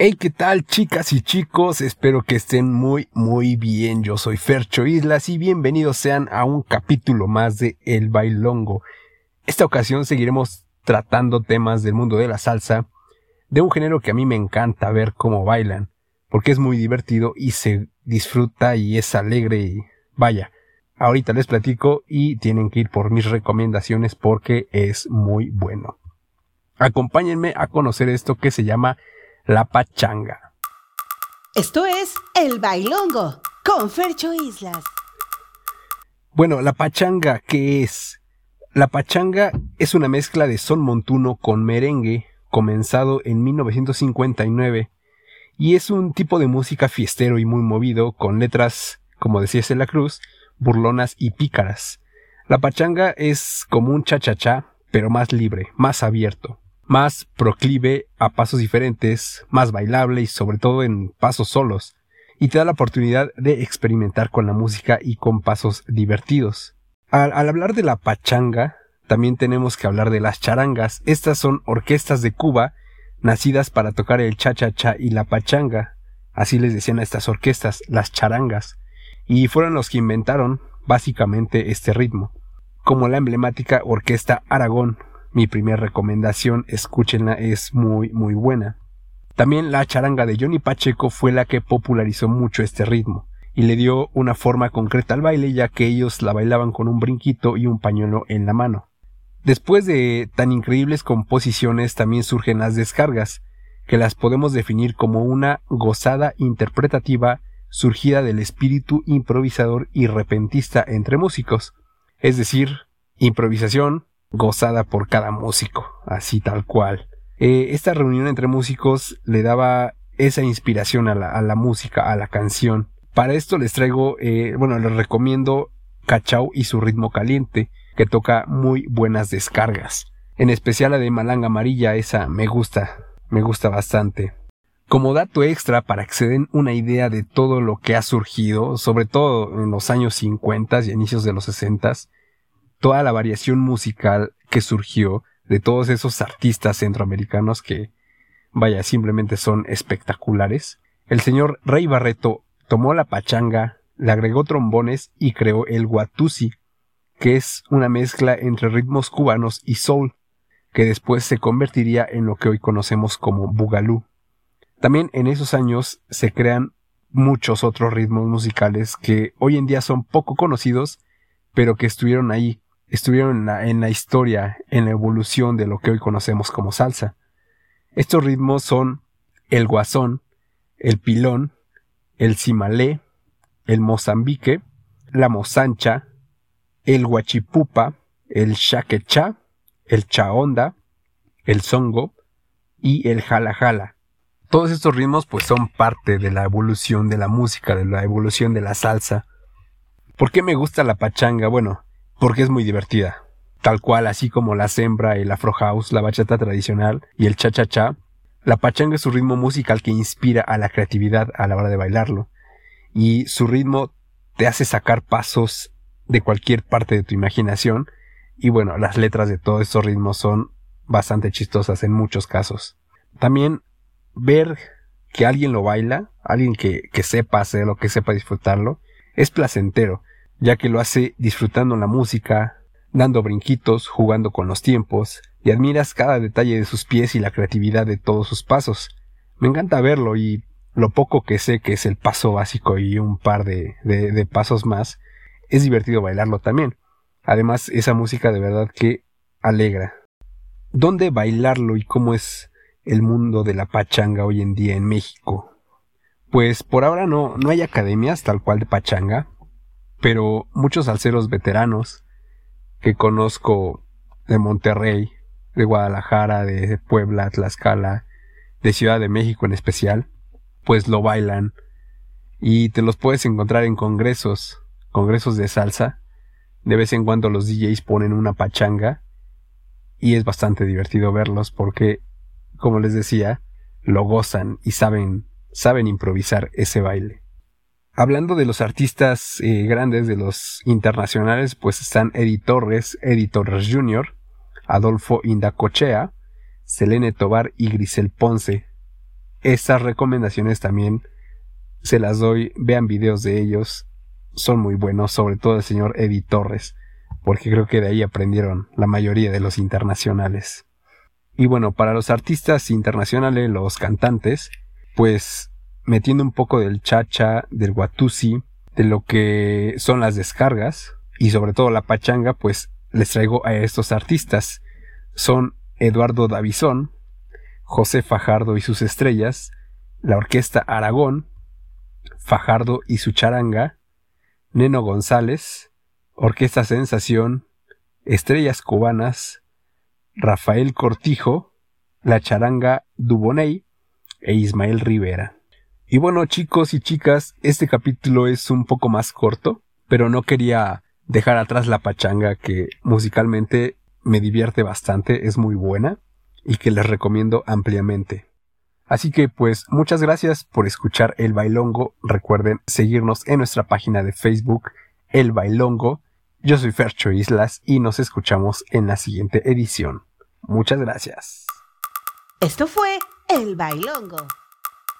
Hey, ¿qué tal chicas y chicos? Espero que estén muy, muy bien. Yo soy Fercho Islas y bienvenidos sean a un capítulo más de El Bailongo. Esta ocasión seguiremos tratando temas del mundo de la salsa, de un género que a mí me encanta ver cómo bailan, porque es muy divertido y se disfruta y es alegre y vaya. Ahorita les platico y tienen que ir por mis recomendaciones porque es muy bueno. Acompáñenme a conocer esto que se llama la pachanga. Esto es El Bailongo con Fercho Islas. Bueno, la pachanga, ¿qué es? La pachanga es una mezcla de son montuno con merengue, comenzado en 1959, y es un tipo de música fiestero y muy movido, con letras, como decía la Cruz, burlonas y pícaras. La pachanga es como un cha-cha-cha, pero más libre, más abierto más proclive a pasos diferentes, más bailable y sobre todo en pasos solos, y te da la oportunidad de experimentar con la música y con pasos divertidos. Al, hablar de la pachanga, también tenemos que hablar de las charangas. Estas son orquestas de Cuba nacidas para tocar el cha-cha-cha y la pachanga. Así les decían a estas orquestas, las charangas. Y fueron los que inventaron básicamente este ritmo. Como la emblemática Orquesta Aragón, mi primera recomendación, escúchenla, es muy, muy buena. También la charanga de Johnny Pacheco fue la que popularizó mucho este ritmo y le dio una forma concreta al baile ya que ellos la bailaban con un brinquito y un pañuelo en la mano. Después de tan increíbles composiciones también surgen las descargas, que las podemos definir como una gozada interpretativa surgida del espíritu improvisador y repentista entre músicos, es decir, improvisación, gozada por cada músico, así tal cual. Eh, esta reunión entre músicos le daba esa inspiración a la, música, a la canción. Para esto les traigo, eh, bueno, les recomiendo Cachao y su ritmo caliente, que toca muy buenas descargas. En especial la de Malanga Amarilla, esa me gusta, me gusta bastante. Como dato extra para que se den una idea de todo lo que ha surgido, sobre todo en los años 50 y inicios de los 60, toda la variación musical que surgió de todos esos artistas centroamericanos que, vaya, simplemente son espectaculares, el señor Rey Barreto tomó la pachanga, le agregó trombones y creó el guatusi, que es una mezcla entre ritmos cubanos y soul, que después se convertiría en lo que hoy conocemos como bugalú. También en esos años se crean muchos otros ritmos musicales que hoy en día son poco conocidos, pero que estuvieron ahí estuvieron en la, historia, en la evolución de lo que hoy conocemos como salsa. Estos ritmos son el guasón, el pilón, el cimalé, el mozambique, la mozancha, el guachipupa, el shaquecha, el chaonda, el songo y el jala Todos estos ritmos pues son parte de la evolución de la música, de la evolución de la salsa. ¿Por qué me gusta la pachanga? Bueno, porque es muy divertida. Tal cual, así como la sembra, el afro house, la bachata tradicional y el cha-cha-cha, la pachanga es su ritmo musical que inspira a la creatividad a la hora de bailarlo. Y su ritmo te hace sacar pasos de cualquier parte de tu imaginación. Y bueno, las letras de todos estos ritmos son bastante chistosas en muchos casos. También ver que alguien lo baila, alguien que, que sepa hacerlo, que sepa disfrutarlo, es placentero ya que lo hace disfrutando la música, dando brinquitos, jugando con los tiempos, y admiras cada detalle de sus pies y la creatividad de todos sus pasos. Me encanta verlo y lo poco que sé que es el paso básico y un par de, de, pasos más, es divertido bailarlo también. Además, esa música de verdad que alegra. ¿Dónde bailarlo y cómo es el mundo de la pachanga hoy en día en México? Pues por ahora no, no hay academias tal cual de pachanga, pero muchos salseros veteranos que conozco de Monterrey, de Guadalajara, de Puebla, Tlaxcala, de Ciudad de México en especial, pues lo bailan y te los puedes encontrar en congresos, congresos de salsa. De vez en cuando los DJs ponen una pachanga y es bastante divertido verlos porque, como les decía, lo gozan y saben, saben improvisar ese baile. Hablando de los artistas eh, grandes, de los internacionales, pues están Eddie Torres, Eddie Torres Jr., Adolfo Indacochea, Selene Tobar y Grisel Ponce. estas recomendaciones también se las doy, vean videos de ellos, son muy buenos, sobre todo el señor Eddie Torres, porque creo que de ahí aprendieron la mayoría de los internacionales. Y bueno, para los artistas internacionales, los cantantes, pues metiendo un poco del chacha, del watusi, de lo que son las descargas y sobre todo la pachanga, pues les traigo a estos artistas. Son Eduardo Davison, José Fajardo y sus estrellas, la Orquesta Aragón, Fajardo y su charanga, Neno González, Orquesta Sensación, Estrellas Cubanas, Rafael Cortijo, La Charanga Duboney e Ismael Rivera. Y bueno chicos y chicas, este capítulo es un poco más corto, pero no quería dejar atrás la pachanga que musicalmente me divierte bastante, es muy buena y que les recomiendo ampliamente. Así que pues muchas gracias por escuchar El Bailongo. Recuerden seguirnos en nuestra página de Facebook El Bailongo. Yo soy Fercho Islas y nos escuchamos en la siguiente edición. Muchas gracias. Esto fue El Bailongo.